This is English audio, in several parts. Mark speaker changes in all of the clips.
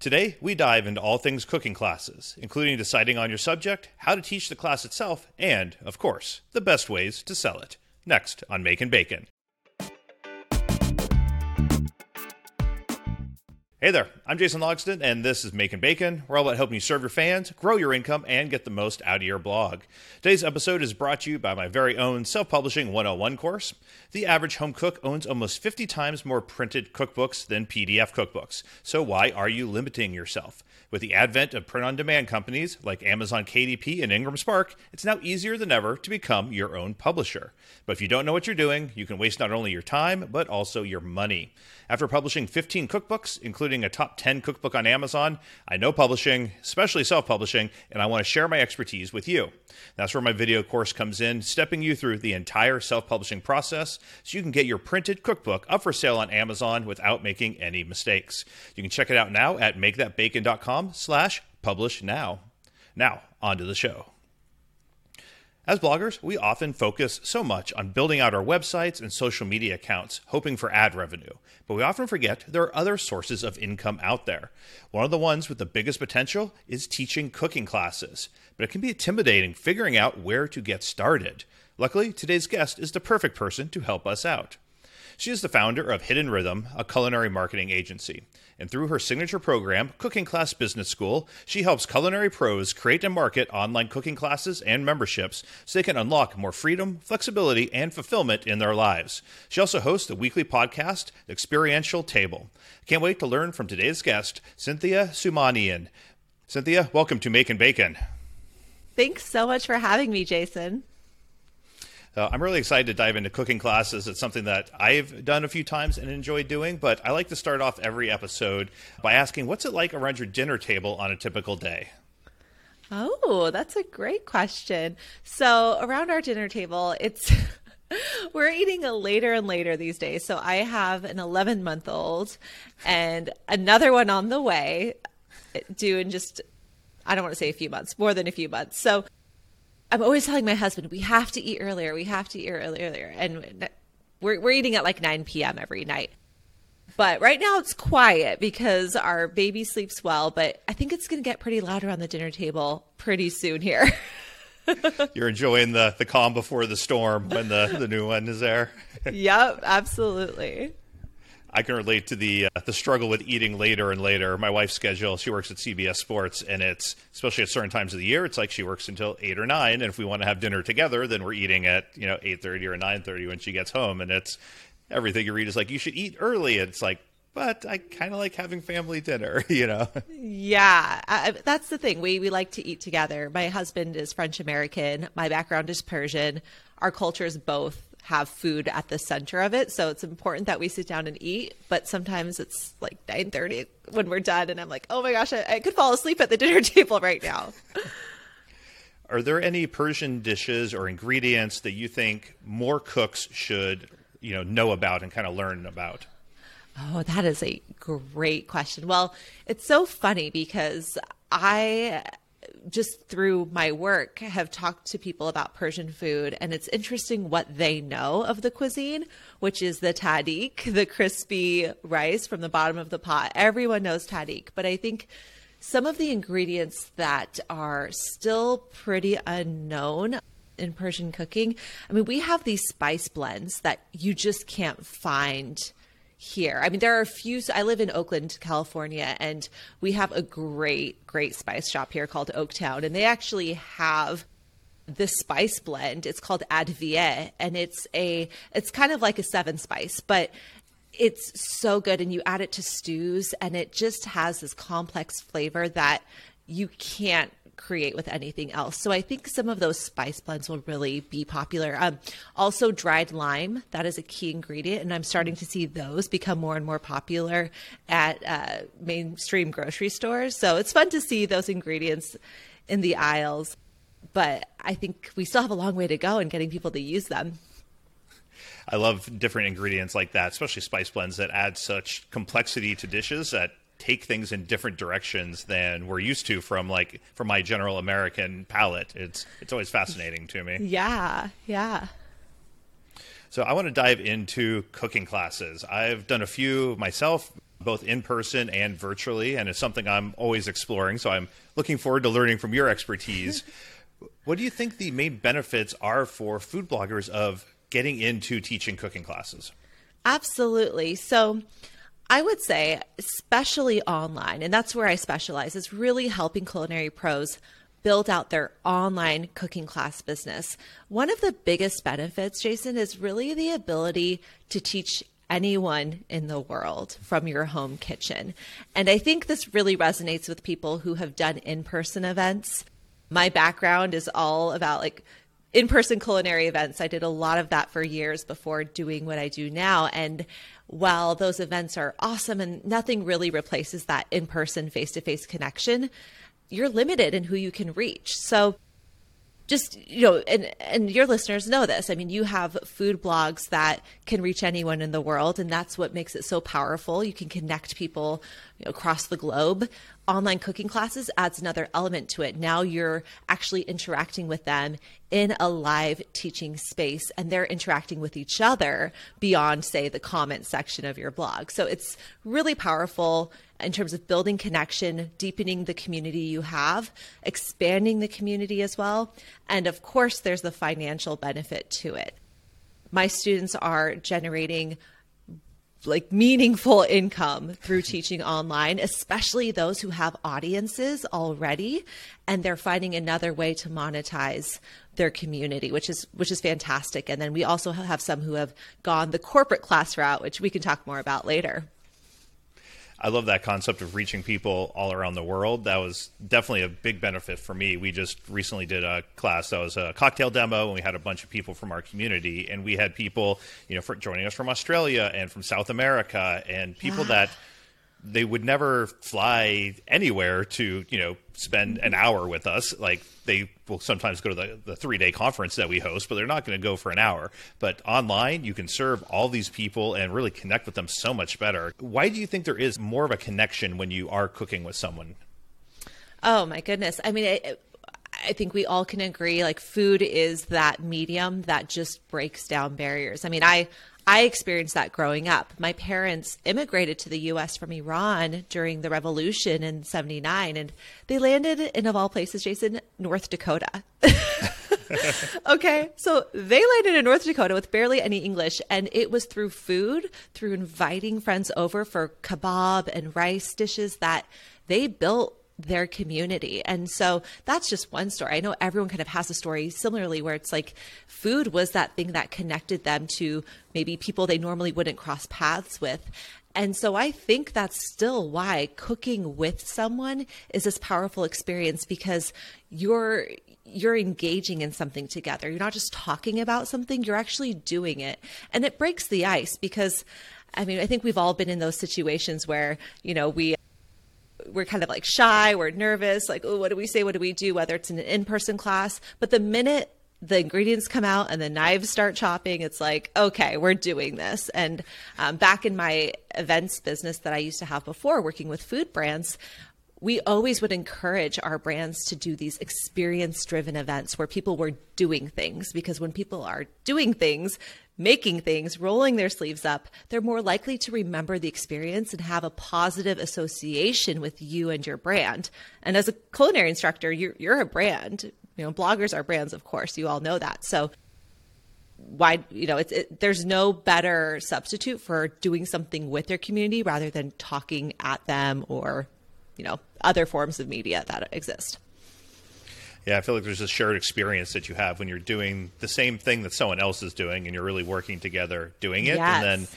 Speaker 1: Today, we dive into all things cooking classes, including deciding on your subject, how to teach the class itself, and, of course, the best ways to sell it. Next on Making Bacon. Hey there, I'm Jason Logsdon, and this is Making Bacon. We're all about helping you serve your fans, grow your income, and get the most out of your blog. Today's episode is brought to you by my very own self publishing 101 course. The average home cook owns almost 50 times more printed cookbooks than PDF cookbooks. So why are you limiting yourself? With the advent of print on demand companies like Amazon KDP and Ingram Spark, it's now easier than ever to become your own publisher. But if you don't know what you're doing, you can waste not only your time, but also your money. After publishing 15 cookbooks, including a top 10 cookbook on Amazon, I know publishing, especially self publishing, and I want to share my expertise with you. That's where my video course comes in, stepping you through the entire self publishing process so you can get your printed cookbook up for sale on Amazon without making any mistakes. You can check it out now at makethatbacon.com slash publish now. Now, on to the show. As bloggers, we often focus so much on building out our websites and social media accounts, hoping for ad revenue. But we often forget there are other sources of income out there. One of the ones with the biggest potential is teaching cooking classes. But it can be intimidating figuring out where to get started. Luckily, today's guest is the perfect person to help us out. She is the founder of Hidden Rhythm, a culinary marketing agency. And through her signature program, Cooking Class Business School, she helps culinary pros create and market online cooking classes and memberships so they can unlock more freedom, flexibility, and fulfillment in their lives. She also hosts the weekly podcast, Experiential Table. Can't wait to learn from today's guest, Cynthia Samanian. Cynthia, welcome to Making Bacon.
Speaker 2: Thanks so much for having me, Jason.
Speaker 1: Uh, I'm really excited to dive into cooking classes. It's something that I've done a few times and enjoy doing, but I like to start off every episode by asking, what's it like around your dinner table on a typical day?
Speaker 2: Oh, that's a great question. So, around our dinner table, it's we're eating a later and later these days. So, I have an 11 month old and another one on the way, due in just, I don't want to say a few months, more than a few months. So, I'm always telling my husband, we have to eat earlier. We have to eat earlier. And we're, we're eating at like 9 p.m. every night. But right now it's quiet because our baby sleeps well. But I think it's going to get pretty loud around the dinner table pretty soon here.
Speaker 1: You're enjoying the, the calm before the storm when the, the new one is there.
Speaker 2: yep, absolutely.
Speaker 1: I can relate to the uh, the struggle with eating later and later. My wife's schedule, she works at CBS Sports, and it's especially at certain times of the year, it's like she works until eight or nine, and if we want to have dinner together, then we're eating at you know eight thirty or nine thirty when she gets home, and it's everything you read is like you should eat early. It's like, but I kind of like having family dinner, you know.
Speaker 2: Yeah, I, that's the thing. We we like to eat together. My husband is French American. My background is Persian. Our cultures both have food at the center of it. So it's important that we sit down and eat. But sometimes it's like 9:30 when we're done, and I'm like, oh my gosh, I, I could fall asleep at the dinner table right now.
Speaker 1: Are there any Persian dishes or ingredients that you think more cooks should, you know, know about and kind of learn about?
Speaker 2: Oh, that is a great question. Well, it's so funny because I just through my work have talked to people about Persian food and it's interesting what they know of the cuisine, which is the tahdig, the crispy rice from the bottom of the pot. Everyone knows tahdig, but I think some of the ingredients that are still pretty unknown in Persian cooking. I mean, we have these spice blends that you just can't find here. I mean, there are a few. I live in Oakland, California, and we have a great, great spice shop here called Oaktown, and they actually have the spice blend. It's called Advieh, and it's a. It's kind of like a seven spice, but it's so good, and you add it to stews, and it just has this complex flavor that you can't create with anything else. So I think some of those spice blends will really be popular. Um, also, dried lime, that is a key ingredient. And I'm starting to see those become more and more popular at uh, mainstream grocery stores. So it's fun to see those ingredients in the aisles. But I think we still have a long way to go in getting people to use them.
Speaker 1: I love different ingredients like that, especially spice blends that add such complexity to dishes that take things in different directions than we're used to from like from my general American palate. It's it's always fascinating to me.
Speaker 2: Yeah, yeah.
Speaker 1: So I want to dive into cooking classes. I've done a few myself. both in person and virtually, and it's something I'm always exploring. So I'm looking forward to learning from your expertise. what do you think the main benefits are for food bloggers of getting into teaching cooking classes?
Speaker 2: Absolutely. So, I would say, especially online, and that's where I specialize, is really helping culinary pros build out their online cooking class business. One of the biggest benefits, Jason, is really the ability to teach anyone in the world from your home kitchen. And I think this really resonates with people who have done in person events. My background is all about like in person culinary events. I did a lot of that for years before doing what I do now. And while those events are awesome and nothing really replaces that in person, face to face connection, you're limited in who you can reach. So, just you know and and your listeners know this. I mean you have food blogs that can reach anyone in the world and that's what makes it so powerful. You can connect people you know, across the globe online cooking classes adds another element to it now you're actually interacting with them in a live teaching space and they're interacting with each other beyond say the comment section of your blog so it's really powerful in terms of building connection, deepening the community you have, expanding the community as well. And of course, there's the financial benefit to it. My students are generating like meaningful income through teaching online, especially those who have audiences already and they're finding another way to monetize their community, which is which is fantastic. And then we also have some who have gone the corporate class route, which we can talk more about later.
Speaker 1: I love that concept of reaching people all around the world. That was definitely a big benefit for me. We just recently did a class that was a cocktail demo, and we had a bunch of people from our community, and we had people, you know, for joining us from Australia and from South America, and people that they would never fly anywhere to you know spend an mm-hmm. hour with us. Like they will sometimes go to the, the three day conference that we host but they're not going to go for an hour. But online you can serve all these people and really connect with them so much better. Why do you think there is more of a connection when you are cooking with someone?
Speaker 2: Oh my goodness. I mean it, I think we all can agree like food is that medium that just breaks down barriers. I mean, I I experienced that growing up. My parents immigrated to the US from Iran during the revolution in 79 and they landed in of all places Jason, North Dakota. okay, so they landed in North Dakota with barely any English, and it was through food, through inviting friends over for kebab and rice dishes that they built their community. And so that's just one story. I know everyone kind of has a story similarly where it's like food was that thing that connected them to maybe people they normally wouldn't cross paths with. And so I think that's still why cooking with someone is this powerful experience because you're you're engaging in something together. You're not just talking about something, you're actually doing it. And it breaks the ice because I mean, I think we've all been in those situations where, you know, we we're kind of like shy, we're nervous, like, oh, what do we say? What do we do? Whether it's in an in person class. But the minute the ingredients come out and the knives start chopping, it's like, okay, we're doing this. And um, back in my events business that I used to have before, working with food brands, we always would encourage our brands to do these experience driven events where people were doing things because when people are doing things, making things, rolling their sleeves up, they're more likely to remember the experience and have a positive association with you and your brand. And as a culinary instructor, you're, you're a brand. You know, bloggers are brands, of course. You all know that. So why you know it's it, there's no better substitute for doing something with your community rather than talking at them or you know other forms of media that exist
Speaker 1: yeah, I feel like there's a shared experience that you have when you're doing the same thing that someone else is doing and you're really working together doing it.
Speaker 2: Yes.
Speaker 1: And then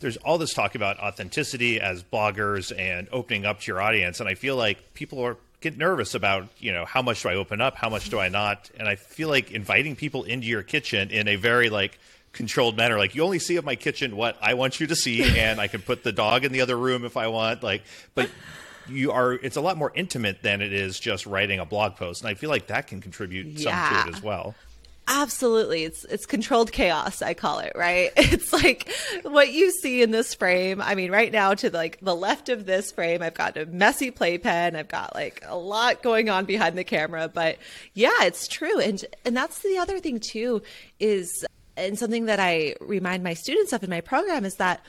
Speaker 1: there's all this talk about authenticity as bloggers and opening up to your audience. And I feel like people are get nervous about, you know, how much do I open up? How much do I not? And I feel like inviting people into your kitchen in a very like controlled manner. Like you only see of my kitchen what I want you to see, and I can put the dog in the other room if I want. Like, but you are it's a lot more intimate than it is just writing a blog post and i feel like that can contribute
Speaker 2: yeah.
Speaker 1: some to it as well
Speaker 2: Absolutely. It's it's controlled chaos, I call it, right? It's like what you see in this frame. I mean, right now to like the left of this frame, I've got a messy playpen. I've got like a lot going on behind the camera, but yeah, it's true. And and that's the other thing too is and something that I remind my students of in my program is that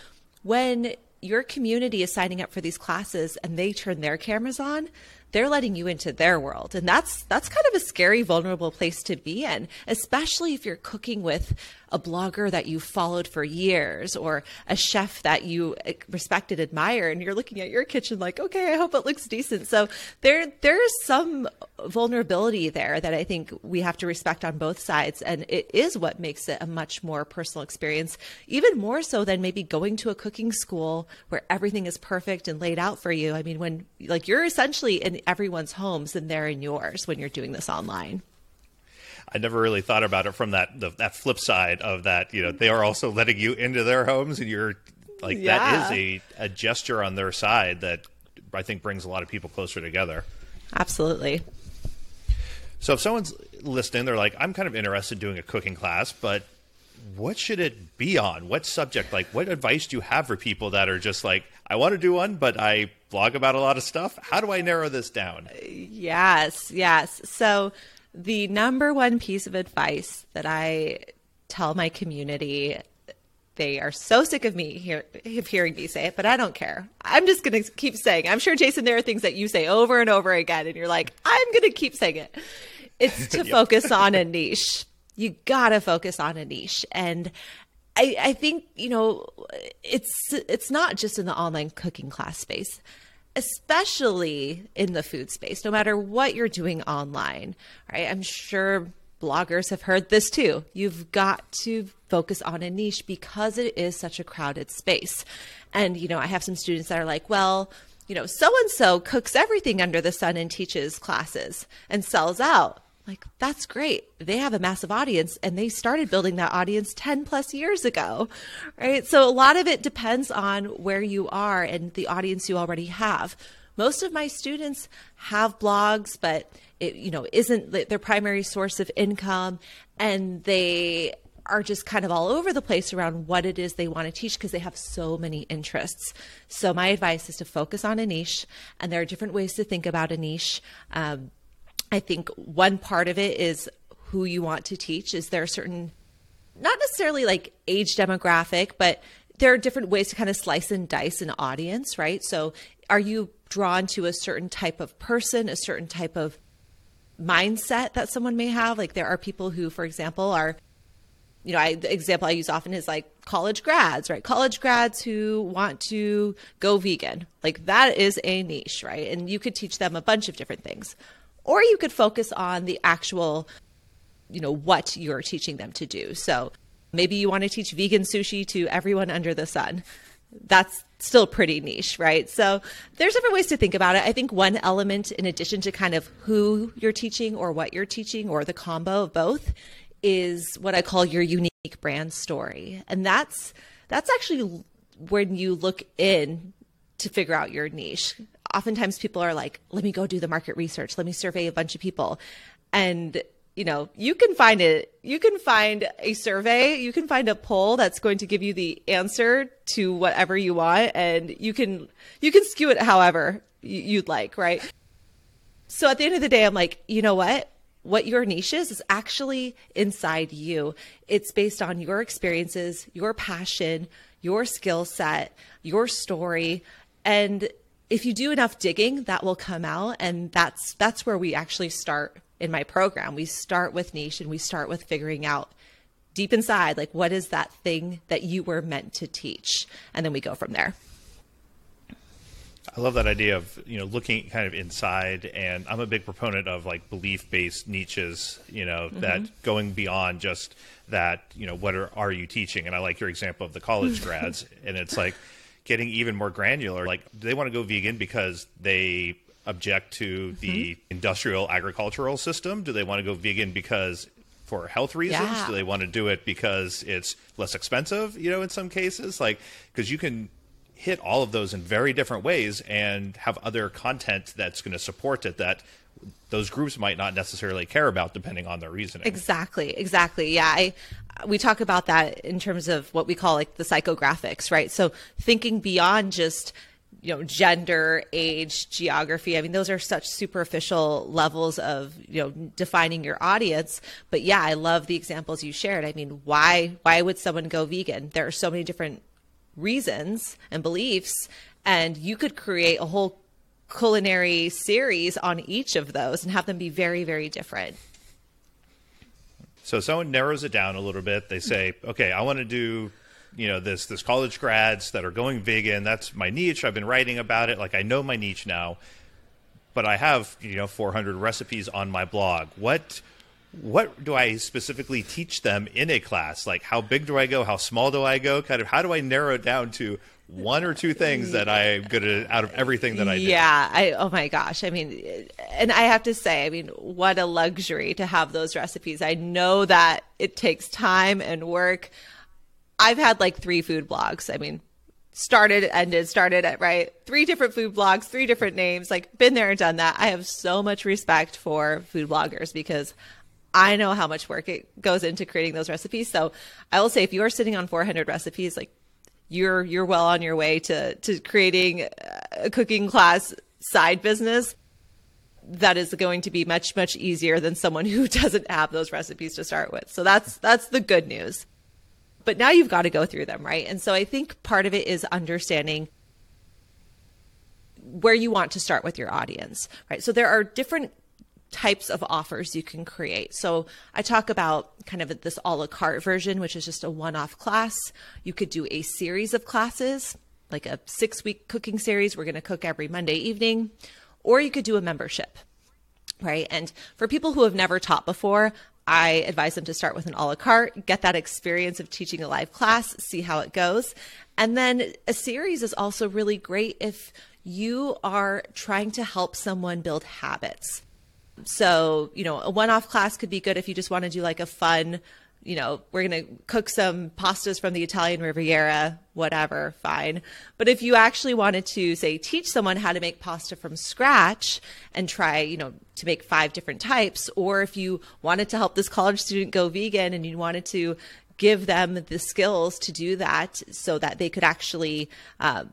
Speaker 2: when your community is signing up for these classes and they turn their cameras on, they're letting you into their world. And that's that's kind of a scary, vulnerable place to be in, especially if you're cooking with a blogger that you followed for years or a chef that you eh, respected, admire, and you're looking at your kitchen like, okay, I hope it looks decent. So there there's some vulnerability there that I think we have to respect on both sides. And it is what makes it a much more personal experience, even more so than maybe going to a cooking school where everything is perfect and laid out for you. I mean, when like you're essentially in everyone's homes than they're in yours when you're doing this online.
Speaker 1: I never really thought about it from that the, that flip side of that. You know, they are also letting you into their homes, and you're like yeah. that is a a gesture on their side that I think brings a lot of people closer together.
Speaker 2: Absolutely.
Speaker 1: So if someone's listening, they're like, I'm kind of interested in doing a cooking class, but what should it be on? What subject? Like, what advice do you have for people that are just like, I want to do one, but I blog about a lot of stuff? How do I narrow this down?
Speaker 2: Yes, yes. So the number one piece of advice that I tell my community they are so sick of me hear, of hearing me say it, but I don't care. I'm just going to keep saying. I'm sure, Jason, there are things that you say over and over again, and you're like, I'm going to keep saying it. It's to yep. focus on a niche. You got to focus on a niche, and I, I think you know it's it's not just in the online cooking class space especially in the food space, no matter what you're doing online, right? I'm sure bloggers have heard this too. You've got to focus on a niche because it is such a crowded space. And, you know, I have some students that are like, well, you know, so and so cooks everything under the sun and teaches classes and sells out. Like, that's great. They have a massive audience and they started building that audience 10 plus years ago, right? So a lot of it depends on where you are and the audience you already have. Most of my students have blogs, but it, you know, isn't their primary source of income and they are just kind of all over the place around what it is they want to teach because they have so many interests. So my advice is to focus on a niche, and there are different ways to think about a niche. Um, I think one part of it is who you want to teach. Is there a certain, not necessarily like age demographic, but there are different ways to kind of slice and dice an audience, right? So are you drawn to a certain type of person, a certain type of mindset that someone may have? Like there are people who, for example, are you know, I, the example I use often is like college grads, right? College grads who want to go vegan. Like that is a niche, right? And you could teach them a bunch of different things or you could focus on the actual you know what you're teaching them to do. So maybe you want to teach vegan sushi to everyone under the sun. That's still pretty niche right? So there's different ways to think about it. I think one element in addition to kind of who you're teaching or what you're teaching or the combo of both is what i call your unique brand story. And that's that's actually when you look in to figure out your niche oftentimes people are like, let me go do the market research. Let me survey a bunch of people. And you know, you can find it. You can find a survey. You can find a poll that's going to give you the answer to whatever you want, and you can you can skew it however you'd like, right? So at the end of the day, I'm like, you know what? What your niche is is actually inside you. It's based on your experiences, your passion, your skill set, your story, and if you do enough digging, that will come out. And that's that's where we actually start in my program. We start with niche and we start with figuring out deep inside, like what is that thing that you were meant to teach? And then we go from there.
Speaker 1: I love that idea of you know looking kind of inside, and I'm a big proponent of like belief based niches. You know mm-hmm. that going beyond just that. You know what are are you teaching? And I like your example of the college grads, and it's like getting even more granular. Like, do they want to go vegan because they object to mm-hmm. the industrial agricultural system? Do they want to go vegan because for health reasons? Yeah. Do they want to do it because it's less expensive? You know, in some cases, like because you can hit all of those in very different ways and have other content that's going to support it that those groups might not necessarily care about depending on their reasoning.
Speaker 2: Exactly, exactly. Yeah, I we talk about that in terms of what we call like the psychographics, right? So thinking beyond just you know gender age geography i mean those are such superficial levels of you know defining your audience but yeah i love the examples you shared i mean why why would someone go vegan there are so many different reasons and beliefs, and you could create a whole culinary series on each of those and have them be very, very different.
Speaker 1: So someone narrows it down a little bit. They say, okay, I want to do, you know, this this college grads that are going vegan. That's my niche. I've been writing about it. Like I know my niche now, but I have you know 400 recipes on my blog. What what do I specifically teach them in a class? Like how big do I go? How small do I go? Kind of how do I narrow it down to one or two things that I'm good at out of everything that I do.
Speaker 2: Yeah, I oh my gosh. I mean, and I have to say, I mean, what a luxury to have those recipes. I know that it takes time and work. I've had like three food blogs. I mean, started, ended, started at right three different food blogs, three different names. Like, been there and done that. I have so much respect for food bloggers because I know how much work it goes into creating those recipes. So I will say, if you are sitting on 400 recipes, like you're you're well on your way to to creating a cooking class side business that is going to be much much easier than someone who doesn't have those recipes to start with. So that's that's the good news. But now you've got to go through them, right? And so I think part of it is understanding where you want to start with your audience, right? So there are different types of offers you can create. So I talk about kind of this a la carte version, which is just a one off class. You could do a series of classes, like a six week cooking series. We're going to cook every Monday evening. Or you could do a membership, right? And for people who have never taught before, I advise them to start with an a la carte, get that experience of teaching a live class, see how it goes. And then a series is also really great if you are trying to help someone build habits. So, you know, a one off class could be good if you just want to do like a fun, you know, we're going to cook some pastas from the Italian Riviera, whatever, fine. But if you actually wanted to, say, teach someone how to make pasta from scratch and try, you know, to make five different types, or if you wanted to help this college student go vegan and you wanted to give them the skills to do that so that they could actually, uh,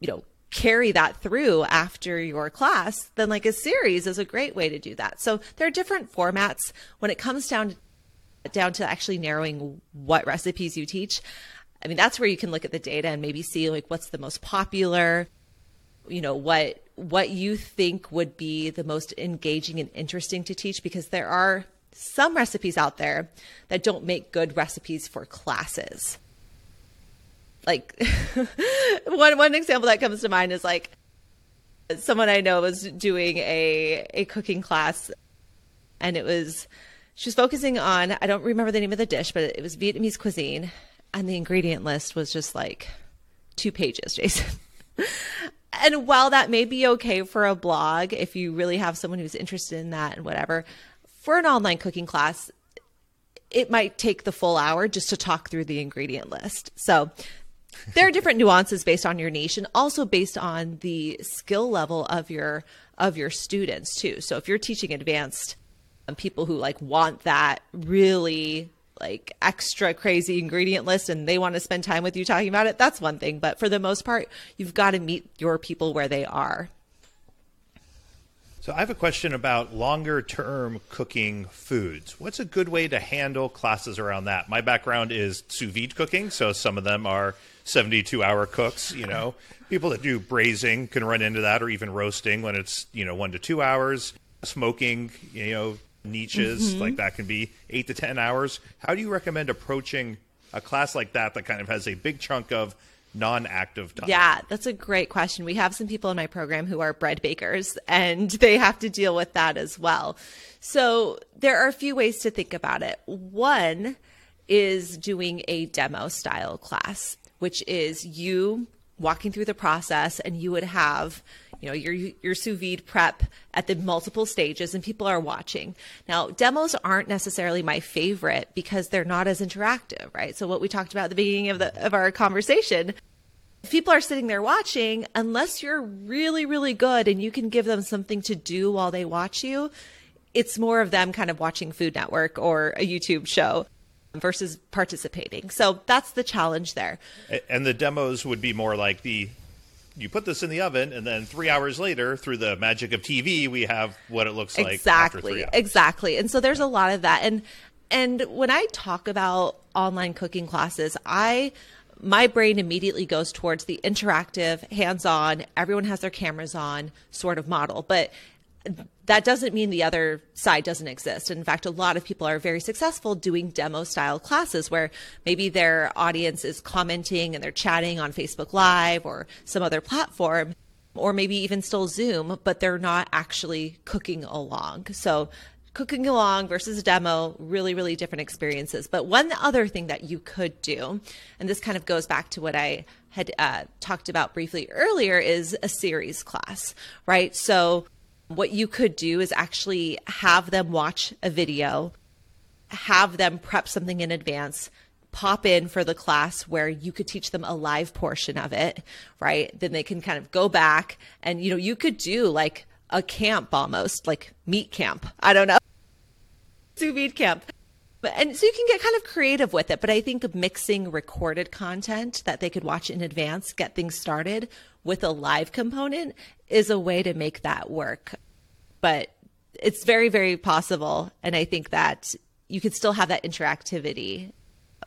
Speaker 2: you know, carry that through after your class, then like a series is a great way to do that. So there are different formats when it comes down down to actually narrowing what recipes you teach. I mean, that's where you can look at the data and maybe see like what's the most popular, you know, what what you think would be the most engaging and interesting to teach because there are some recipes out there that don't make good recipes for classes like one one example that comes to mind is like someone I know was doing a a cooking class and it was she was focusing on I don't remember the name of the dish, but it was Vietnamese cuisine and the ingredient list was just like two pages, Jason. and while that may be okay for a blog if you really have someone who's interested in that and whatever, for an online cooking class, it might take the full hour just to talk through the ingredient list. So there are different nuances based on your niche and also based on the skill level of your of your students too. So if you're teaching advanced um, people who like want that really like extra crazy ingredient list and they want to spend time with you talking about it, that's one thing. But for the most part, you've got to meet your people where they are.
Speaker 1: So I have a question about longer term cooking foods. What's a good way to handle classes around that? My background is sous vide cooking, so some of them are 72 hour cooks, you know. People that do braising can run into that or even roasting when it's, you know, 1 to 2 hours. Smoking, you know, niches mm-hmm. like that can be 8 to 10 hours. How do you recommend approaching a class like that that kind of has a big chunk of non-active time?
Speaker 2: Yeah, that's a great question. We have some people in my program who are bread bakers and they have to deal with that as well. So there are a few ways to think about it. One is doing a demo style class, which is you walking through the process and you would have you know your your sous vide prep at the multiple stages and people are watching. Now demos aren't necessarily my favorite because they're not as interactive right? So what we talked about at the beginning of the of our conversation people are sitting there watching unless you're really really good and you can give them something to do while they watch you it's more of them kind of watching food network or a youtube show versus participating so that's the challenge there
Speaker 1: and the demos would be more like the you put this in the oven, and then three hours later, through the magic of TV, we have what it looks like.
Speaker 2: Exactly, exactly. And so there's a lot of that. And and when I talk about online cooking classes, I my brain immediately goes towards the interactive, hands on, everyone has their cameras on sort of model. But that doesn't mean the other side doesn't exist. In fact, a lot of people are very successful doing demo style classes where maybe their audience is commenting and they're chatting on Facebook Live or some other platform, or maybe even still Zoom, but they're not actually cooking along. So cooking along versus demo, really, really different experiences. But one other thing that you could do, and this kind of goes back to what I had uh, talked about briefly earlier, is a series class, right? So what you could do is actually have them watch a video, have them prep something in advance, pop in for the class where you could teach them a live portion of it, right? Then they can kind of go back and, you know, you could do like a camp almost, like meat camp. I don't know. Sous vide camp. And so you can get kind of creative with it. But I think mixing recorded content that they could watch in advance, get things started with a live component is a way to make that work. But it's very, very possible. And I think that you could still have that interactivity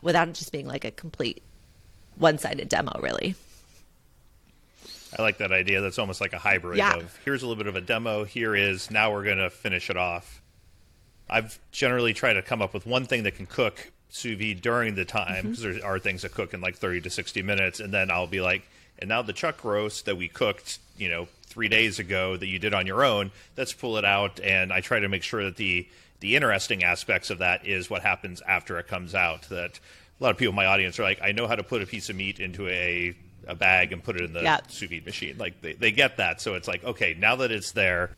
Speaker 2: without it just being like a complete one sided demo, really.
Speaker 1: I like that idea. That's almost like a hybrid yeah. of here's a little bit of a demo, here is now we're going to finish it off. I've generally tried to come up with one thing that can cook sous vide during the time because mm-hmm. there are things that cook in like 30 to 60 minutes and then I'll be like and now the chuck roast that we cooked, you know, 3 days ago that you did on your own, let's pull it out and I try to make sure that the the interesting aspects of that is what happens after it comes out that a lot of people in my audience are like I know how to put a piece of meat into a a bag and put it in the yep. sous vide machine. Like they, they get that. So it's like, okay, now that it's there,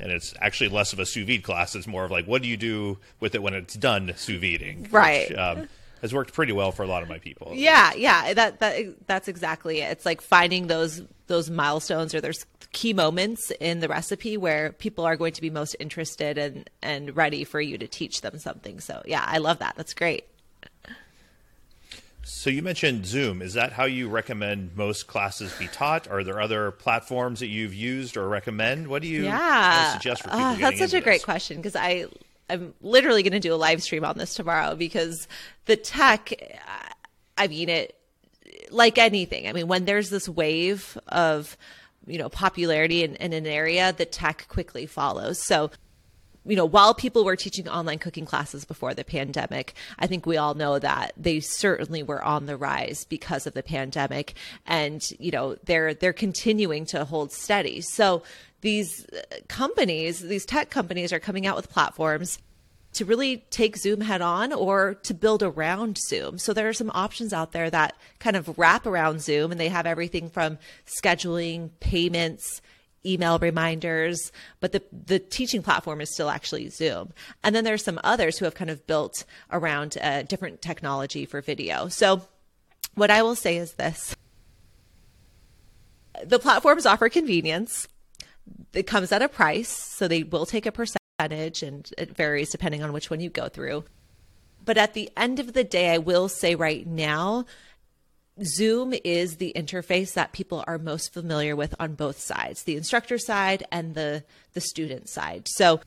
Speaker 1: and it's actually less of a sous vide class. It's more of like, what do you do with it when it's done sous videing?
Speaker 2: Right.
Speaker 1: Which, um, has worked pretty well for a lot of my people.
Speaker 2: Yeah, yeah, that that that's exactly it. It's like finding those those milestones or there's key moments in the recipe where people are going to be most interested and and ready for you to teach them something. So yeah, I love that. That's great.
Speaker 1: So you mentioned Zoom. Is that how you recommend most classes be taught? Are there other platforms that you've used or recommend? What do you
Speaker 2: yeah.
Speaker 1: suggest for people? Uh,
Speaker 2: that's such a
Speaker 1: this?
Speaker 2: great question because I I'm literally going to do a live stream on this tomorrow because the tech, I mean it like anything. I mean when there's this wave of you know popularity in, in an area, the tech quickly follows. So you know, while people were teaching online cooking classes before the pandemic, I think we all know that they certainly were on the rise because of the pandemic and, you know, they're they're continuing to hold steady. So these uh, companies, these tech companies are coming out with platforms to really take Zoom head on or to build around Zoom. So there are some options out there that kind of wrap around Zoom and they have everything from scheduling, payments, email reminders, but the the teaching platform is still actually Zoom. And then there's some others who have kind of built around a different technology for video. So what I will say is this. The platforms offer convenience. It comes at a price, so they will take a percentage and it varies depending on which one you go through. But at the end of the day, I will say right now, Zoom is the interface that people are most familiar with on both sides, the instructor side and the the student side. So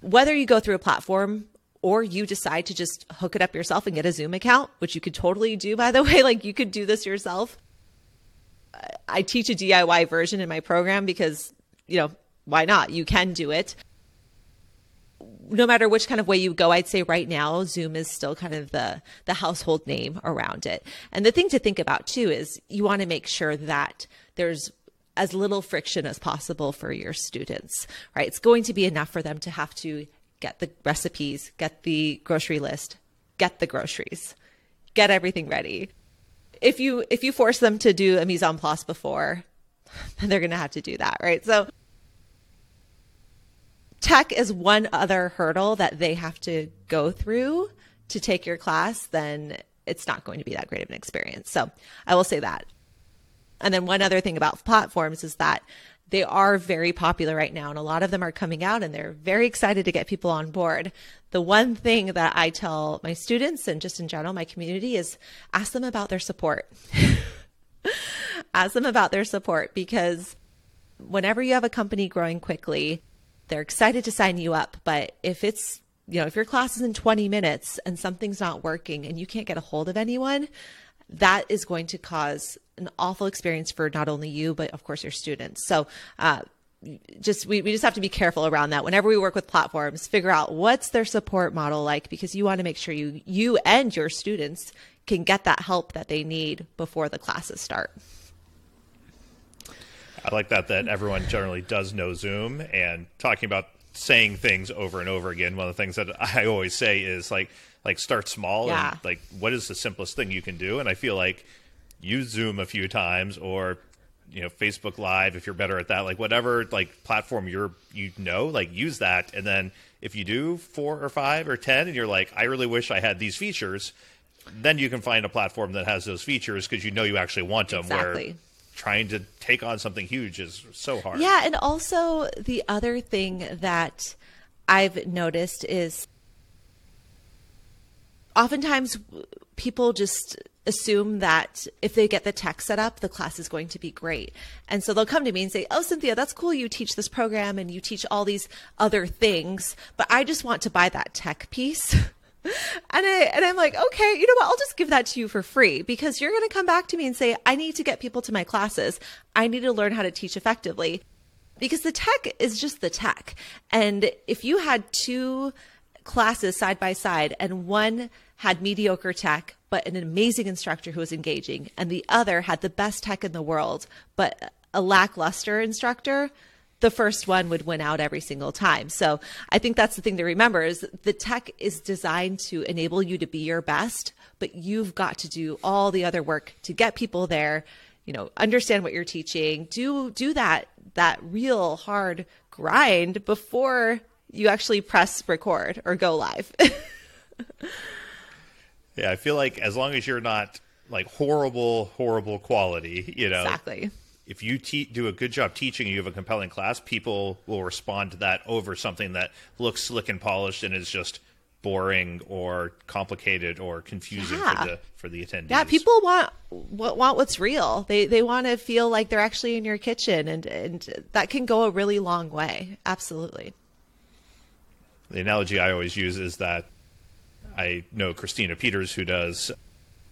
Speaker 2: whether you go through a platform or you decide to just hook it up yourself and get a Zoom account, which you could totally do by the way, like you could do this yourself. I teach a DIY version in my program because, you know, why not? You can do it no matter which kind of way you go, I'd say right now Zoom is still kind of the the household name around it. And the thing to think about too is you want to make sure that there's as little friction as possible for your students, right? It's going to be enough for them to have to get the recipes, get the grocery list, get the groceries, get everything ready. If you if you force them to do a mise en place before, they're going to have to do that, right? So tech is one other hurdle that they have to go through to take your class, then it's not going to be that great of an experience. So I will say that. And then one other thing about platforms is that they are very popular right now and a lot of them are coming out and they're very excited to get people on board. The one thing that I tell my students and just in general my community is ask them about their support. ask them about their support because whenever you have a company growing quickly, they're excited to sign you up. But if it's, you know, if your class is in 20 minutes and something's not working and you can't get a hold of anyone, that is going to cause an awful experience for not only you, but of course your students. So, uh, just we, we just have to be careful around that whenever we work with platforms figure out what's their support model like because you want to make sure you you and your students can get that help that they need before the classes start
Speaker 1: i like that that everyone generally does know zoom and talking about saying things over and over again one of the things that i always say is like like start small
Speaker 2: Yeah.
Speaker 1: and like what is the simplest thing you can do and i feel like use zoom a few times or you know facebook live if you're better at that like whatever like platform you're you know like use that and then if you do four or five or ten and you're like i really wish i had these features then you can find a platform that has those features because you know you actually want them where
Speaker 2: Exactly.
Speaker 1: Trying to take on something huge is so hard
Speaker 2: Yeah, and also the other thing that I've noticed is oftentimes people just assume that if they get the tech set up, the class is going to be great. And so they'll come to me and say, Oh, Cynthia, that's cool. You teach this program and you teach all these other things, but I just want to buy that tech piece. And I and I'm like, okay, you know what? I'll just give that to you for free because you're going to come back to me and say, I need to get people to my classes. I need to learn how to teach effectively because the tech is just the tech. And if you had two classes side by side and one had mediocre tech but an amazing instructor who was engaging and the other had the best tech in the world but a lackluster instructor the first one would win out every single time. So I think that's the thing to remember is the tech is designed to enable you to be your best, but you've got to do all the other work to get people there, you know, understand what you're teaching, do do that that real hard grind before you actually press record or go live.
Speaker 1: yeah i feel like as long as you're not like horrible horrible quality you know
Speaker 2: exactly.
Speaker 1: If you te- do a good job teaching and you have a compelling class, people will respond to that over something that looks slick and polished and is just boring or complicated or confusing
Speaker 2: Yeah.
Speaker 1: for the for the attendees.
Speaker 2: Yeah, people want wa- want what's real. They they want to feel like they're actually in your kitchen, and and that can go a really long way. Absolutely.
Speaker 1: The analogy I always use is that I know Christina Peters who does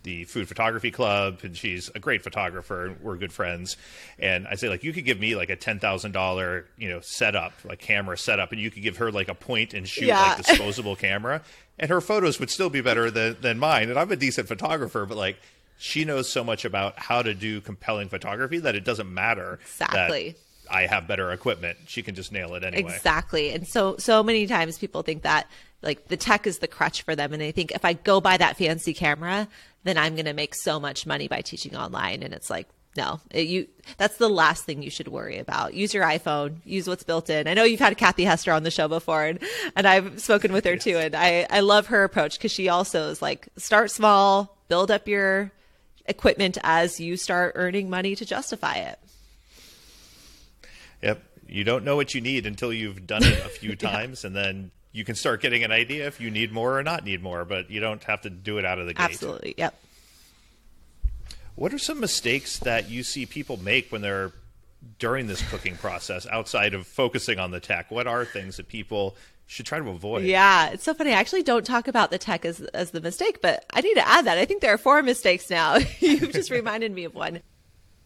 Speaker 1: the food photography club and she's a great photographer and we're good friends and i say like you could give me like a $10000 you know setup like camera setup and you could give her like a point and shoot
Speaker 2: Yeah.
Speaker 1: like disposable camera and her photos would still be better than, than mine and i'm a decent photographer but like she knows so much about how to do compelling photography that it doesn't matter
Speaker 2: Exactly.
Speaker 1: that i have better equipment she can just nail it anyway
Speaker 2: Exactly. And so so many times people think that like the tech is the crutch for them and they think if I go buy that fancy camera, then I'm going to make so much money by teaching online and it's like no, it- you that's the last thing you should worry about. Use your iPhone, use what's built in. I know you've had Kathy Hester on the show before and, and I've spoken with her too and I I love her approach cuz she also is like start small, build up your equipment as you start earning money to justify it.
Speaker 1: Yep. You don't know what you need until you've done it a few times, and then you can start getting an idea if you need more or not need more, but you don't have to do it out of the gate.
Speaker 2: Absolutely. Yep.
Speaker 1: What are some mistakes that you see people make when they're during this cooking process outside of focusing on the tech? What are things that people should try to avoid?
Speaker 2: Yeah, it's so funny. I actually don't talk about the tech as as the mistake, but I need to add that. I think there are four mistakes now. You've just reminded me of one.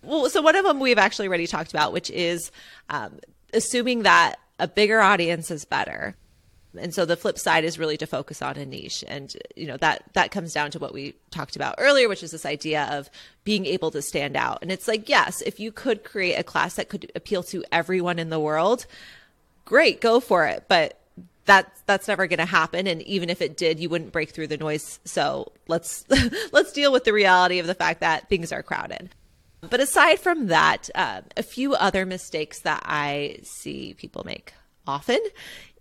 Speaker 2: Well, so one of them we've actually already talked about, which is um, assuming that a bigger audience is better. And so the flip side is really to focus on a niche, and you know that that comes down to what we talked about earlier, which is this idea of being able to stand out. And it's like, yes, if you could create a class that could appeal to everyone in the world, great, go for it. But that's that's never going to happen. And even if it did, you wouldn't break through the noise. So let's let's deal with the reality of the fact that things are crowded. But aside from that, uh, a few other mistakes that I see people make often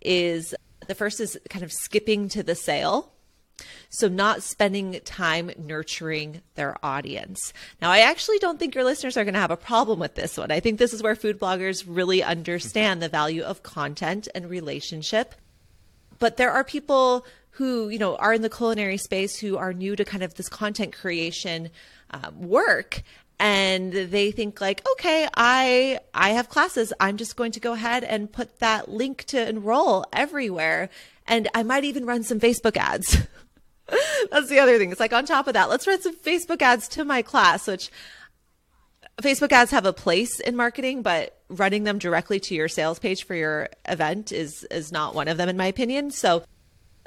Speaker 2: is the first is kind of skipping to the sale. So, not spending time nurturing their audience. Now, I actually don't think your listeners are going to have a problem with this one. I think this is where food bloggers really understand the value of content and relationship. But there are people who, you know, are in the culinary space who are new to kind of this content creation um, work and they think like okay i i have classes i'm just going to go ahead and put that link to enroll everywhere and i might even run some facebook ads That's the other thing. It's like on top of that, let's run some Facebook ads to my class, which Facebook ads have a place in marketing, but running them directly to your sales page for your event is is not one of them in my opinion. So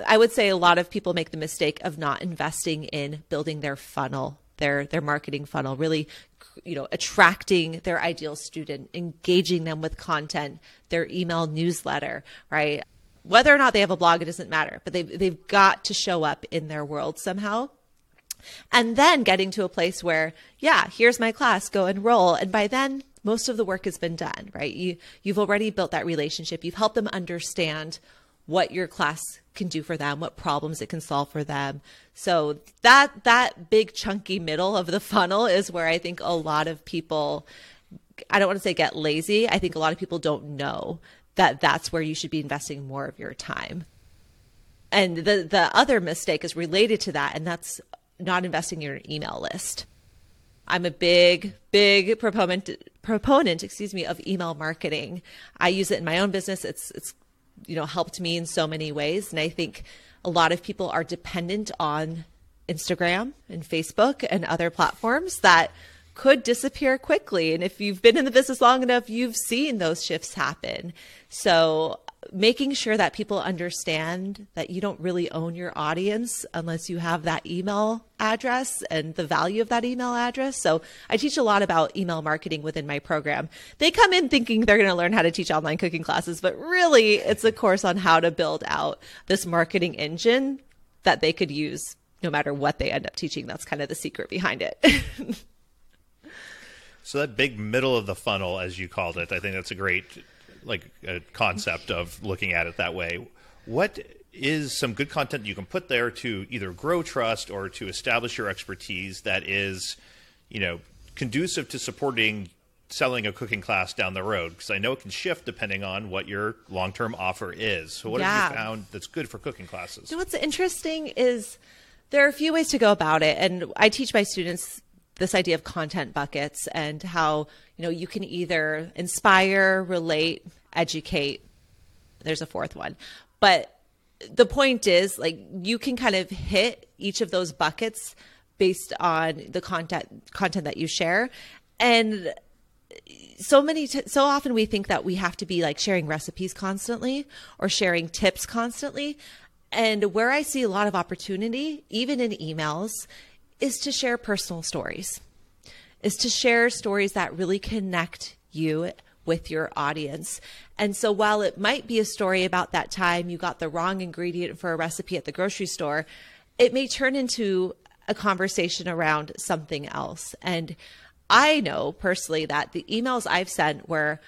Speaker 2: I would say a lot of people make the mistake of not investing in building their funnel, their their marketing funnel, really you know, attracting their ideal student, engaging them with content, their email newsletter, right? Whether or not they have a blog, it doesn't matter, but they've, they've got to show up in their world somehow. And then getting to a place where, yeah, here's my class, go enroll. And by then, most of the work has been done, right? You, you've already built that relationship. You've helped them understand what your class can do for them, what problems it can solve for them. So that that big chunky middle of the funnel is where I think a lot of people I don't want to say get lazy. I think a lot of people don't know that that's where you should be investing more of your time. And the the other mistake is related to that and that's not investing in your email list. I'm a big, big proponent proponent, excuse me, of email marketing. I use it in my own business. It's it's you know helped me in so many ways, and I think a lot of people are dependent on Instagram and Facebook and other platforms that could disappear quickly. And if you've been in the business long enough, you've seen those shifts happen. So making sure that people understand that you don't really own your audience unless you have that email address and the value of that email address. So I teach a lot about email marketing within my program. They come in thinking they're going to learn how to teach online cooking classes, but really it's a course on how to build out this marketing engine that they could use no matter what they end up teaching. That's kind of the secret behind it.
Speaker 1: so that big middle of the funnel as you called it, I think that's a great like a concept of looking at it that way. What is some good content you can put there to either grow trust or to establish your expertise that is, you know, conducive to supporting selling a cooking class down the road? Because I know it can shift depending on what your long term offer is. So, what yeah. have you found that's good for cooking classes?
Speaker 2: So, what's interesting is there are a few ways to go about it. And I teach my students this idea of content buckets and how you know you can either inspire relate educate. There's a fourth one. But the point is like you can kind of hit each of those buckets based on the content content that you share. And so many t- so often we think that we have to be like sharing recipes constantly or sharing tips constantly. And where i see a lot of opportunity even in emails is to share personal stories, is to share stories that really connect you with your audience. And so while it might be a story about that time you got the wrong ingredient for a recipe at the grocery store, it may turn into a conversation around something else. And I know personally that the emails I've sent where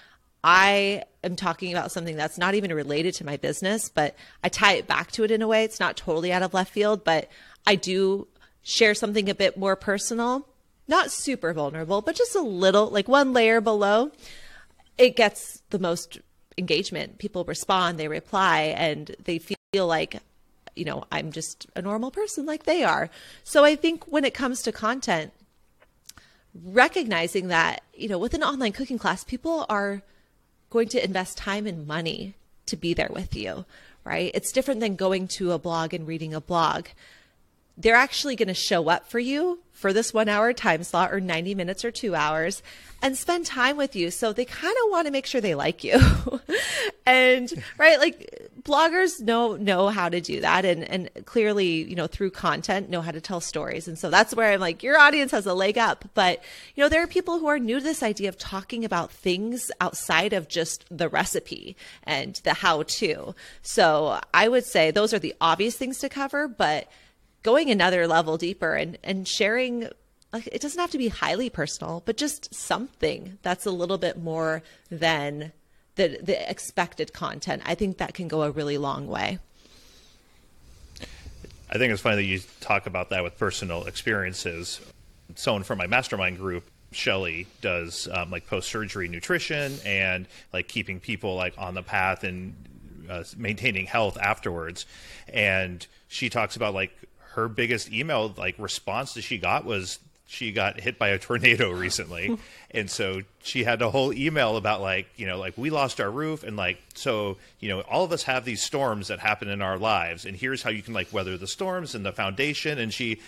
Speaker 2: I am talking about something that's not even related to my business, but I tie it back to it in a way. It's not totally out of left field, but I do share something a bit more personal, not super vulnerable, but just a little, like one layer below, it gets the most engagement. People respond, they reply, and they feel like, you know, I'm just a normal person like they are. So I think when it comes to content, recognizing that, you know, with an online cooking class, people are going to invest time and money to be there with you, right? It's different than going to a blog and reading a blog they're actually going to show up for you for this one hour time slot or 90 minutes or two hours and spend time with you. So they kind of want to make sure they like you. and right, like bloggers know know how to do that and and clearly, you know, through content know how to tell stories. And so that's where I'm like, your audience has a leg up. But you know, there are people who are new to this idea of talking about things outside of just the recipe and the how to. So I would say those are the obvious things to cover, but going another level deeper and and sharing it doesn't have to be highly personal but just something that's a little bit more than the the expected content. I think that can go a really long way.
Speaker 1: I think it's funny that you talk about that with personal experiences. Someone from my mastermind group Shelly does um, like post surgery nutrition and like keeping people like on the path and uh, maintaining health afterwards. And she talks about like her biggest email like response that she got was she got hit by a tornado recently. And so she had a whole email about like you know like we lost our roof and like so you know all of us have these storms that happen in our lives. And here's how you can like weather the storms and the foundation. And she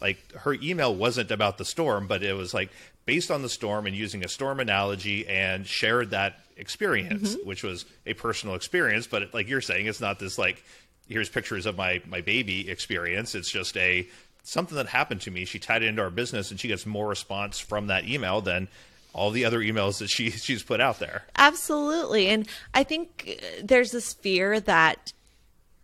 Speaker 1: like her email wasn't about the storm but it was like based on the storm and using a storm analogy and shared that experience mm-hmm. which was a personal experience. But like you're saying it's not this like here's pictures of my my baby experience it's just a something that happened to me. She tied it into our business, and she gets more response from that email than all the other emails that she she's put out there.
Speaker 2: Absolutely, and I think uh, there's this fear that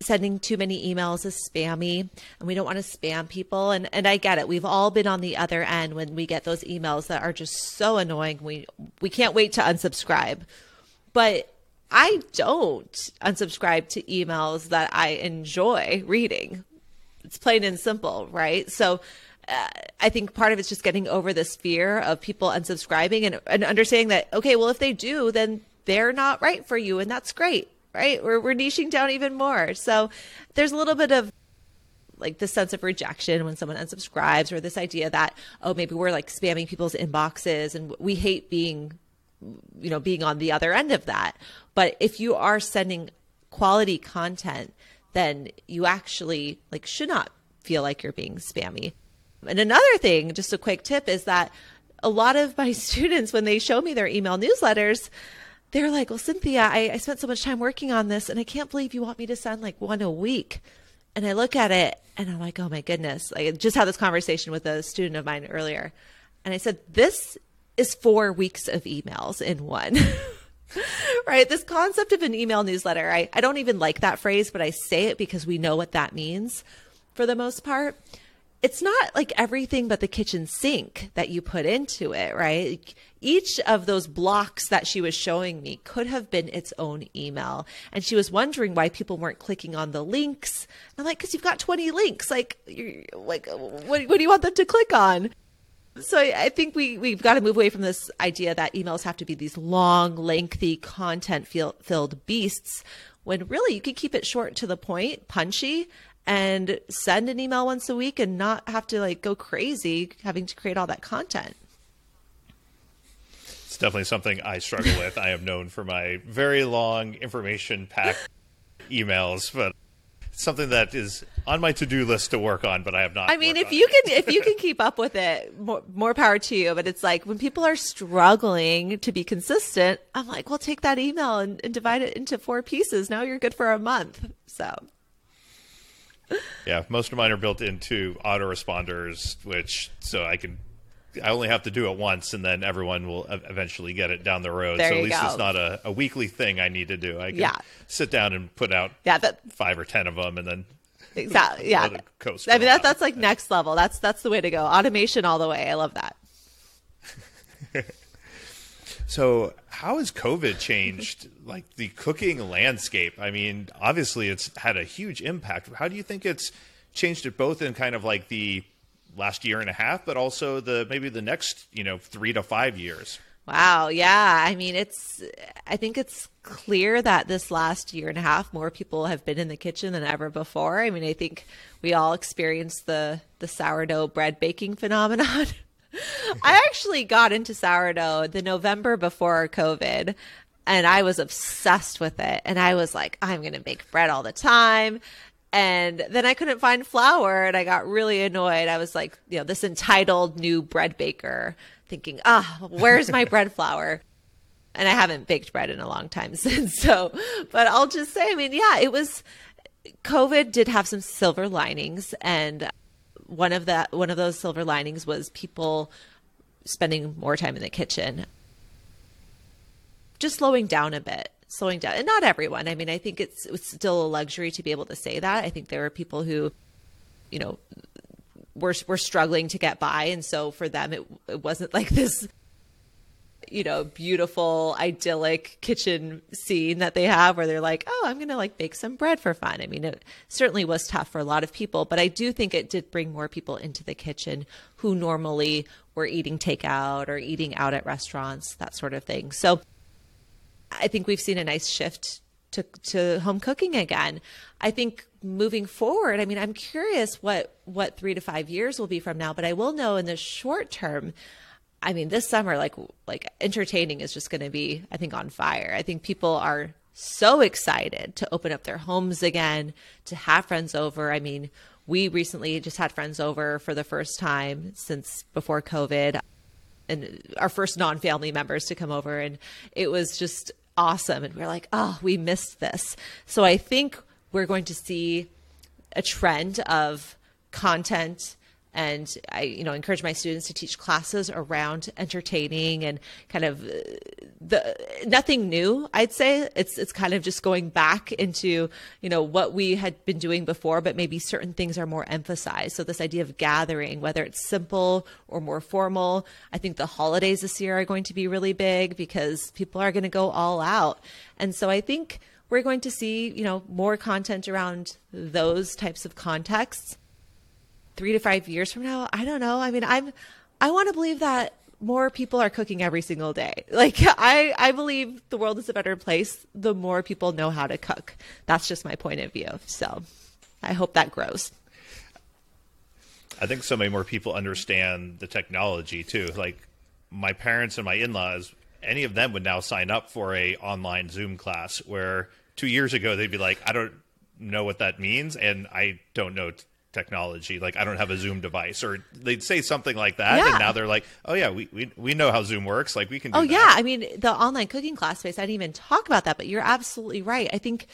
Speaker 2: sending too many emails is spammy and we don't want to spam people and and I get it. We've all been on the other end when we get those emails that are just so annoying. We we can't wait to unsubscribe. But I don't unsubscribe to emails that I enjoy reading. It's plain and simple, right? So uh, I think part of it's just getting over this fear of people unsubscribing and, and understanding that, okay, well, if they do, then they're not right for you. And that's great, right? We're, we're niching down even more. So there's a little bit of like the sense of rejection when someone unsubscribes or this idea that, oh, maybe we're like spamming people's inboxes and we hate being, you know, being on the other end of that. But if you are sending quality content, then you actually like should not feel like you're being spammy. And another thing, just a quick tip is that a lot of my students, when they show me their email newsletters, they're like, Well, Cynthia, I, I spent so much time working on this and I can't believe you want me to send like one a week. And I look at it and I'm like, Oh my goodness. I just had this conversation with a student of mine earlier. And I said, This is four weeks of emails in one. right? This concept of an email newsletter, I, I don't even like that phrase, but I say it because we know what that means for the most part. It's not like everything but the kitchen sink that you put into it, right? Each of those blocks that she was showing me could have been its own email. And she was wondering why people weren't clicking on the links. I'm like, because you've got 20 links. Like, like, what, what do you want them to click on? So I think we we've got to move away from this idea that emails have to be these long, lengthy, content filled beasts. When really you could keep it short to the point, punchy, and send an email once a week and not have to like go crazy having to create all that content.
Speaker 1: It's definitely something I struggle with. I am known for my very long information packed emails, but something that is on my to-do list to work on, but I have not.
Speaker 2: I mean, if you it. can, if you can keep up with it, more, more power to you. But it's like when people are struggling to be consistent, I'm like, well, take that email and, and divide it into four pieces. Now you're good for a month. So.
Speaker 1: Yeah, most of mine are built into autoresponders, which so I can I only have to do it once, and then everyone will eventually get it down the road.
Speaker 2: There
Speaker 1: so at
Speaker 2: least
Speaker 1: go. it's not a, a, weekly thing I need to do. I can
Speaker 2: yeah.
Speaker 1: sit down and put out
Speaker 2: yeah, that,
Speaker 1: five or ten of them, and then
Speaker 2: exactly yeah.
Speaker 1: Coast
Speaker 2: I mean that, that's like next level. That's that's the way to go. Automation all the way. I love that.
Speaker 1: so how has COVID changed like the cooking landscape? I mean, obviously it's had a huge impact. How do you think it's changed it both in kind of like the last year and a half, but also the maybe the next you know three to five years.
Speaker 2: Wow. Yeah. I mean, it's, I think it's clear that this last year and a half, more people have been in the kitchen than ever before. I mean, I think we all experienced the, the sourdough bread baking phenomenon. I actually got into sourdough the November before COVID and I was obsessed with it. And I was like, I'm going to make bread all the time. And then I couldn't find flour and I got really annoyed. I was like, you know, this entitled new bread baker thinking, ah, oh, where's my bread flour? And I haven't baked bread in a long time since. So, but I'll just say, I mean, yeah, it was, COVID did have some silver linings. And one of that, one of those silver linings was people spending more time in the kitchen, just slowing down a bit slowing down. And not everyone. I mean, I think it's it's still a luxury to be able to say that. I think there are people who, you know, were were struggling to get by, and so for them, it it wasn't like this you know, beautiful, idyllic kitchen scene that they have where they're like, oh, I'm going to like bake some bread for fun. I mean, it certainly was tough for a lot of people, but I do think it did bring more people into the kitchen who normally were eating takeout or eating out at restaurants, that sort of thing. So I think we've seen a nice shift to, to home cooking again. I think moving forward, I mean, I'm curious what what three to five years will be from now. But I will know in the short term. I mean, this summer, like like entertaining is just going to be, I think, on fire. I think people are so excited to open up their homes again, to have friends over. I mean, we recently just had friends over for the first time since before COVID and our first non-family members to come over and it was just awesome and we're like, "Oh, we missed this." So I think we're going to see a trend of content and I, you know, encourage my students to teach classes around entertaining and kind of uh, the nothing new. I'd say it's it's kind of just going back into you know what we had been doing before, but maybe certain things are more emphasized. So this idea of gathering, whether it's simple or more formal, I think the holidays this year are going to be really big because people are going to go all out, and so I think we're going to see you know more content around those types of contexts three to five years from now, I don't know. I mean, I'm, I want to believe that more people are cooking every single day. Like I, I believe the world is a better place the more people know how to cook. That's just my point of view. So I hope that grows.
Speaker 1: I think so many more people understand the technology too. Like my parents and my in-laws, any of them would now sign up for a online Zoom class where two years ago they'd be like, I don't know what that means and I don't know technology. Like I don't have a Zoom device, or they'd say something like that, yeah. and now they're like, "Oh yeah, we, we we know how Zoom works. Like we can."
Speaker 2: oh
Speaker 1: that.
Speaker 2: yeah, I mean the online cooking class space. I didn't even talk about that, but you're absolutely right. I think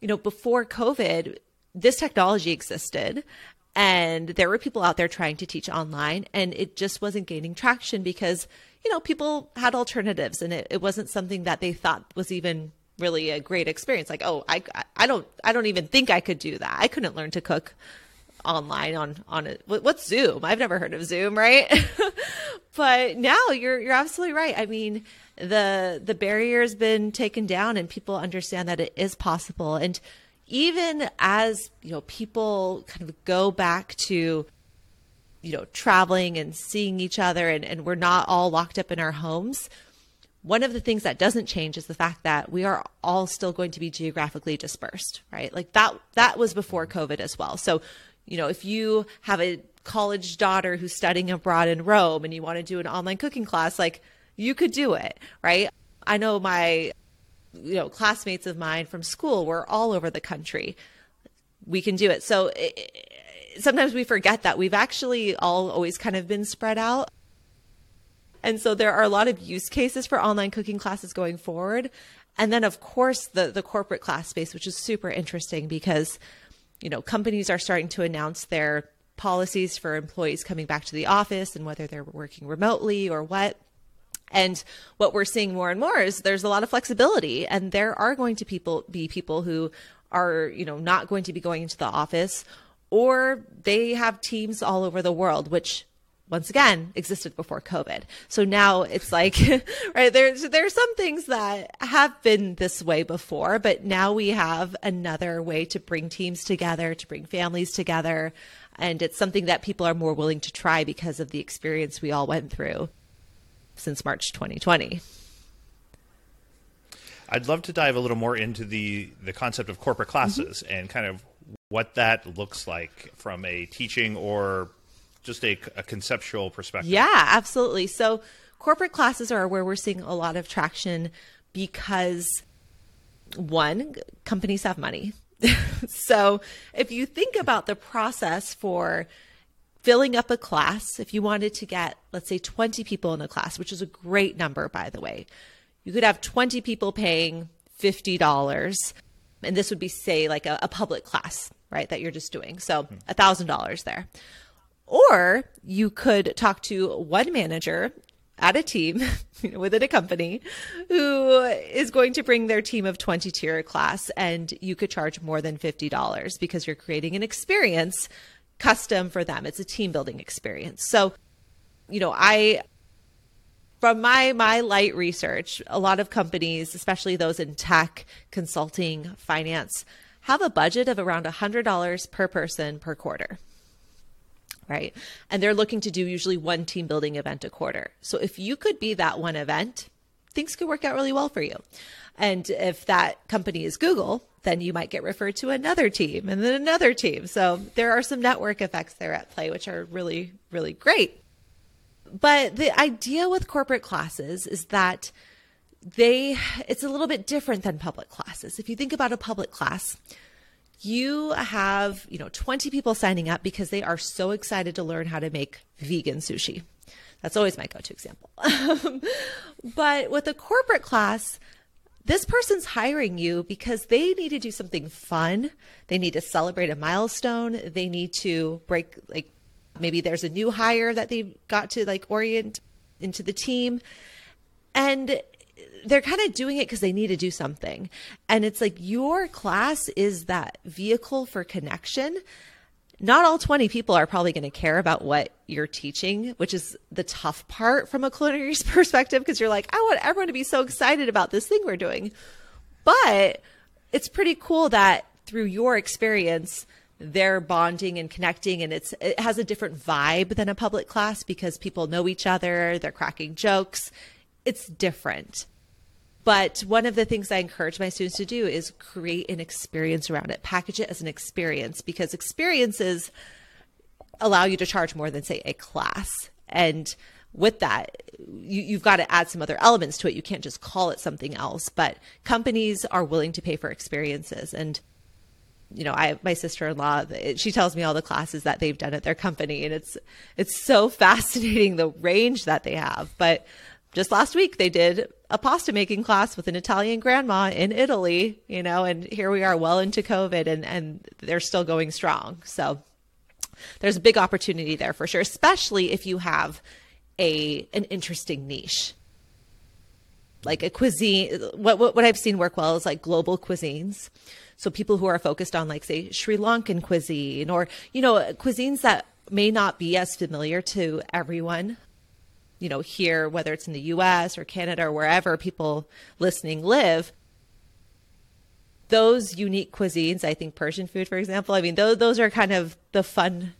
Speaker 2: you know before COVID, this technology existed. And there were people out there trying to teach online, and it just wasn't gaining traction because, you know, people had alternatives and it, it wasn't something that they thought was even really a great experience. Like, oh, I, I don't, I don't even think I could do that. I couldn't learn to cook online on on it. What's Zoom? I've never heard of Zoom, right? but now you're you're absolutely right. I mean, the the barrier's been taken down, and people understand that it is possible. And even as you know, people kind of go back to you know traveling and seeing each other, and, and we're not all locked up in our homes one of the things that doesn't change is the fact that we are all still going to be geographically dispersed right like that that was before covid as well so you know, if you have a college daughter who's studying abroad in Rome and you want to do an online cooking class, like you could do it, right? I know my you know classmates of mine from school were all over the country. We can do it. So it, sometimes we forget that we've actually all always kind of been spread out. And so there are a lot of use cases for online cooking classes going forward. And then of course the the corporate class space, which is super interesting because you know, companies are starting to announce their policies for employees coming back to the office and whether they're working remotely or what. And what we're seeing more and more is there's a lot of flexibility and there are going to people be people who are, you know, not going to be going into the office or they have teams all over the world, which once again existed before COVID. So now it's like, right, there's, there's some things that have been this way before, but now we have another way to bring teams together, to bring families together. And it's something that people are more willing to try because of the experience we all went through since March 2020.
Speaker 1: I'd love to dive a little more into the, the concept of corporate classes mm-hmm. and kind of what that looks like from a teaching or just a, a conceptual perspective.
Speaker 2: Yeah, absolutely. So corporate classes are where we're seeing a lot of traction because one, companies have money. so if you think about the process for filling up a class, if you wanted to get, let's say, 20 people in a class, which is a great number, by the way, you could have 20 people paying $50. And this would be, say, like a, a public class, right? That you're just doing. So hmm. $1,000 there. Or you could talk to one manager at a team within a company who is going to bring their team of 20 to your class and you could charge more than $50 because you're creating an experience custom for them. It's a team building experience. So, you know, I from my my light research, a lot of companies, especially those in tech, consulting, finance, have a budget of around $100 per person per quarter right? And they're looking to do usually one team building event a quarter. So if you could be that one event, things could work out really well for you. And if that company is Google, then you might get referred to another team and then another team. So there are some network effects there at play, which are really, really great. But the idea with corporate classes is that they, it's a little bit different than public classes. If you think about a public class, you have, you know, 20 people signing up because they are so excited to learn how to make vegan sushi. That's always my go to example. but with a corporate class, this person's hiring you because they need to do something fun. They need to celebrate a milestone. They need to break, like, maybe there's a new hire that they've got to like orient into the team. And they're kind of doing it because they need to do something. And it's like your class is that vehicle for connection not all 20 people are probably going to care about what you're teaching, which is the tough part from a culinary perspective because you're like, I want everyone to be so excited about this thing we're doing. But it's pretty cool that through your experience, they're bonding and connecting and it's it has a different vibe than a public class because people know each other, they're cracking jokes. It's different. But one of the things I encourage my students to do is create an experience around it, package it as an experience because experiences allow you to charge more than, say, a class. And with that, you, have got to add some other elements to it. You can't just call it something else. But companies are willing to pay for experiences. And you know, I my sister in law. She tells me all the classes that they've done at their company, and it's it's so fascinating the range that they have. But just last week they did a pasta making class with an Italian grandma in Italy, you know, and here we are well into COVID and, and they're still going strong. So there's a big opportunity there for sure, especially if you have a an interesting niche. Like a cuisine what, what what I've seen work well is like global cuisines. So people who are focused on like say Sri Lankan cuisine or you know cuisines that may not be as familiar to everyone you know, here, whether it's in the US or Canada or wherever people listening live, those unique cuisines, I think Persian food, for example, I mean, those, those are kind of the fun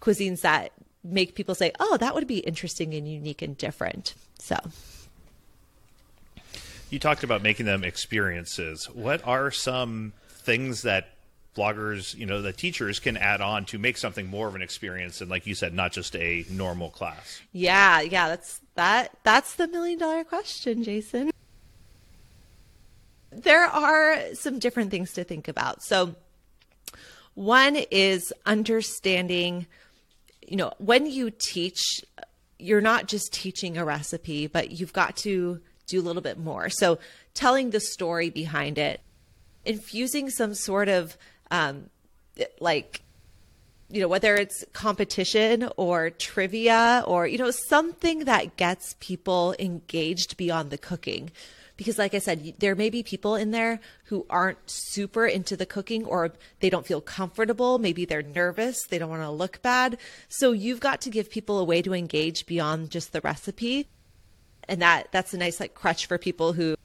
Speaker 2: cuisines that make people say, oh, that would be interesting and unique and different. So.
Speaker 1: You talked about making them experiences. What are some things that bloggers, you know, the teachers can add on to make something more of an experience and like you said, not just a normal class.
Speaker 2: Yeah, yeah, that's that that's the million dollar question, Jason. There are some different things to think about. So one is understanding you know, when you teach you're not just teaching a recipe, but you've got to do a little bit more. So telling the story behind it, infusing some sort of um, like you know whether it's competition or trivia or you know something that gets people engaged beyond the cooking. Because like i said there may be people in there who aren't super into the cooking or they don't feel comfortable. Maybe they're nervous. They don't want to look bad. So you've got to give people a way to engage beyond just the recipe. And that that's a nice like crutch for people who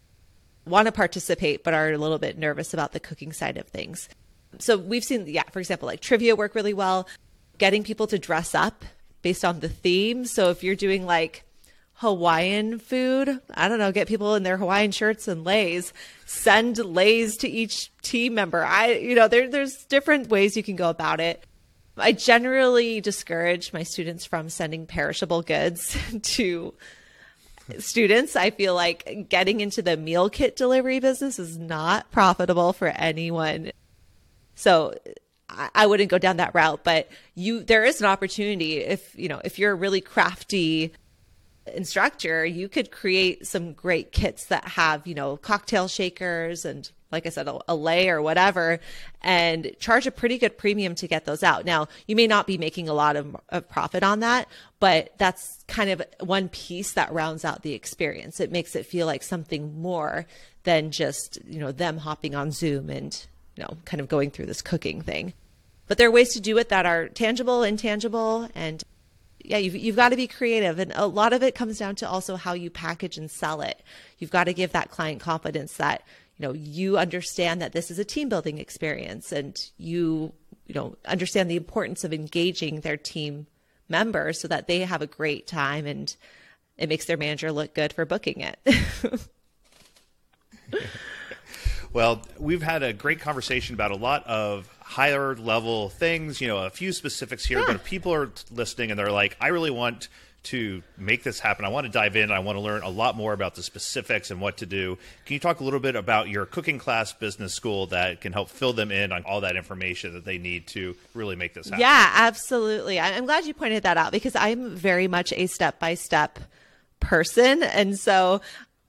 Speaker 2: want to participate but are a little bit nervous about the cooking side of things so we've seen, yeah, for example, like trivia work really well, getting people to dress up based on the theme. So if you're doing like Hawaiian food, I don't know, get people in their Hawaiian shirts and leis, send leis to each team member. I, you know, there, there's different ways you can go about it. I generally discourage my students from sending perishable goods to students. I feel like getting into the meal kit delivery business is not profitable for anyone so I, wouldn't go down that route, but you there is an opportunity if you know if you're a really crafty instructor, you could create some great kits that have you know cocktail shakers and like I said, a, a lei or whatever, and charge a pretty good premium to get those out. Now, you may not be making a lot of, of profit on that, but that's kind of one piece that rounds out the experience. It makes it feel like something more than just, you know, them hopping on Zoom and you know, kind of going through this cooking thing. But there are ways to do it that are tangible, intangible, and yeah, you've, you've got to be creative. And a lot of it comes down to also how you package and sell it. You've got to give that client confidence that, you know, you understand that this is a team building experience and you, you know, understand the importance of engaging their team members so that they have a great time and it makes their manager look good for booking it.
Speaker 1: Well, we've had a great conversation about a lot of higher level things, you know, a few specifics here, yeah. but if people are listening and they're like, I really want to make this happen, I want to dive in, I want to learn a lot more about the specifics and what to do. Can you talk a little bit about your cooking class business school that can help fill them in on all that information that they need to really make this happen?
Speaker 2: Yeah, absolutely. I'm glad you pointed that out because I'm very much a step by step person. And so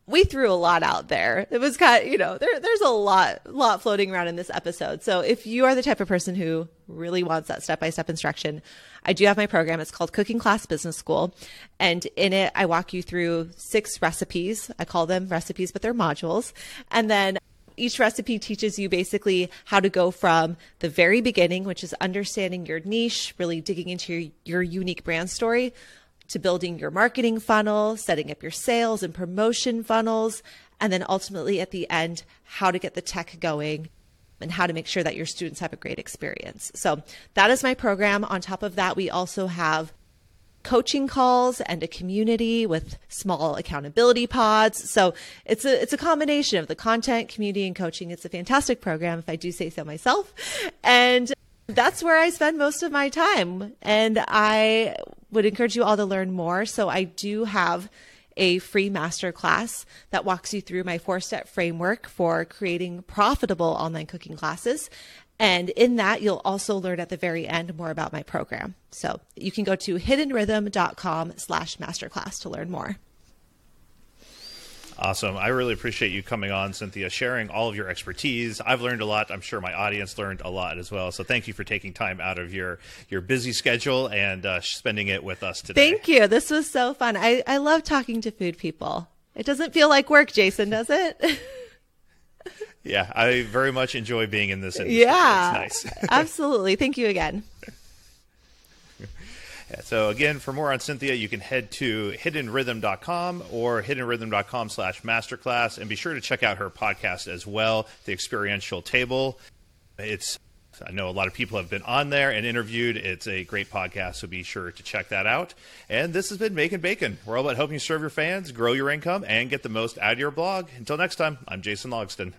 Speaker 2: we threw a lot out there. It was kind of, you know, there, there's a lot, lot floating around in this episode. So if you are the type of person who really wants that step by step instruction, I do have my program. It's called Cooking Class Business School. And in it, I walk you through six recipes. I call them recipes, but they're modules. And then each recipe teaches you basically how to go from the very beginning, which is understanding your niche, really digging into your, your unique brand story, to building your marketing funnel, setting up your sales and promotion funnels, and then ultimately at the end, how to get the tech going and how to make sure that your students have a great experience. So that is my program. On top of that, we also have coaching calls and a community with small accountability pods. So it's a it's a combination of the content, community, and coaching. It's a fantastic program, if I do say so myself. And that's where I spend most of my time. And I would encourage you all to learn more. So I do have a free masterclass that walks you through my four step framework for creating profitable online cooking classes. And in that, you'll also learn at the very end more about my program. So you can go to hiddenrhythm.com slash masterclass to learn more.
Speaker 1: Awesome. I really appreciate you coming on, Cynthia, sharing all of your expertise. I've learned a lot. I'm sure my audience learned a lot as well. So thank you for taking time out of your, your busy schedule and uh, spending it with us today.
Speaker 2: Thank you. This was so fun. I, I love talking to food people. It doesn't feel like work, Jason, does it?
Speaker 1: yeah, I very much enjoy being in this industry.
Speaker 2: Yeah. It's nice. Absolutely. Thank you again.
Speaker 1: So again, for more on Cynthia, you can head to hiddenrhythm.com or hiddenrhythm.com slash masterclass and be sure to check out her podcast as well, The Experiential Table. It's I know a lot of people have been on there and interviewed. It's a great podcast, so be sure to check that out. And this has been Making Bacon. We're all about helping you serve your fans, grow your income, and get the most out of your blog. Until next time, I'm Jason Logsdon.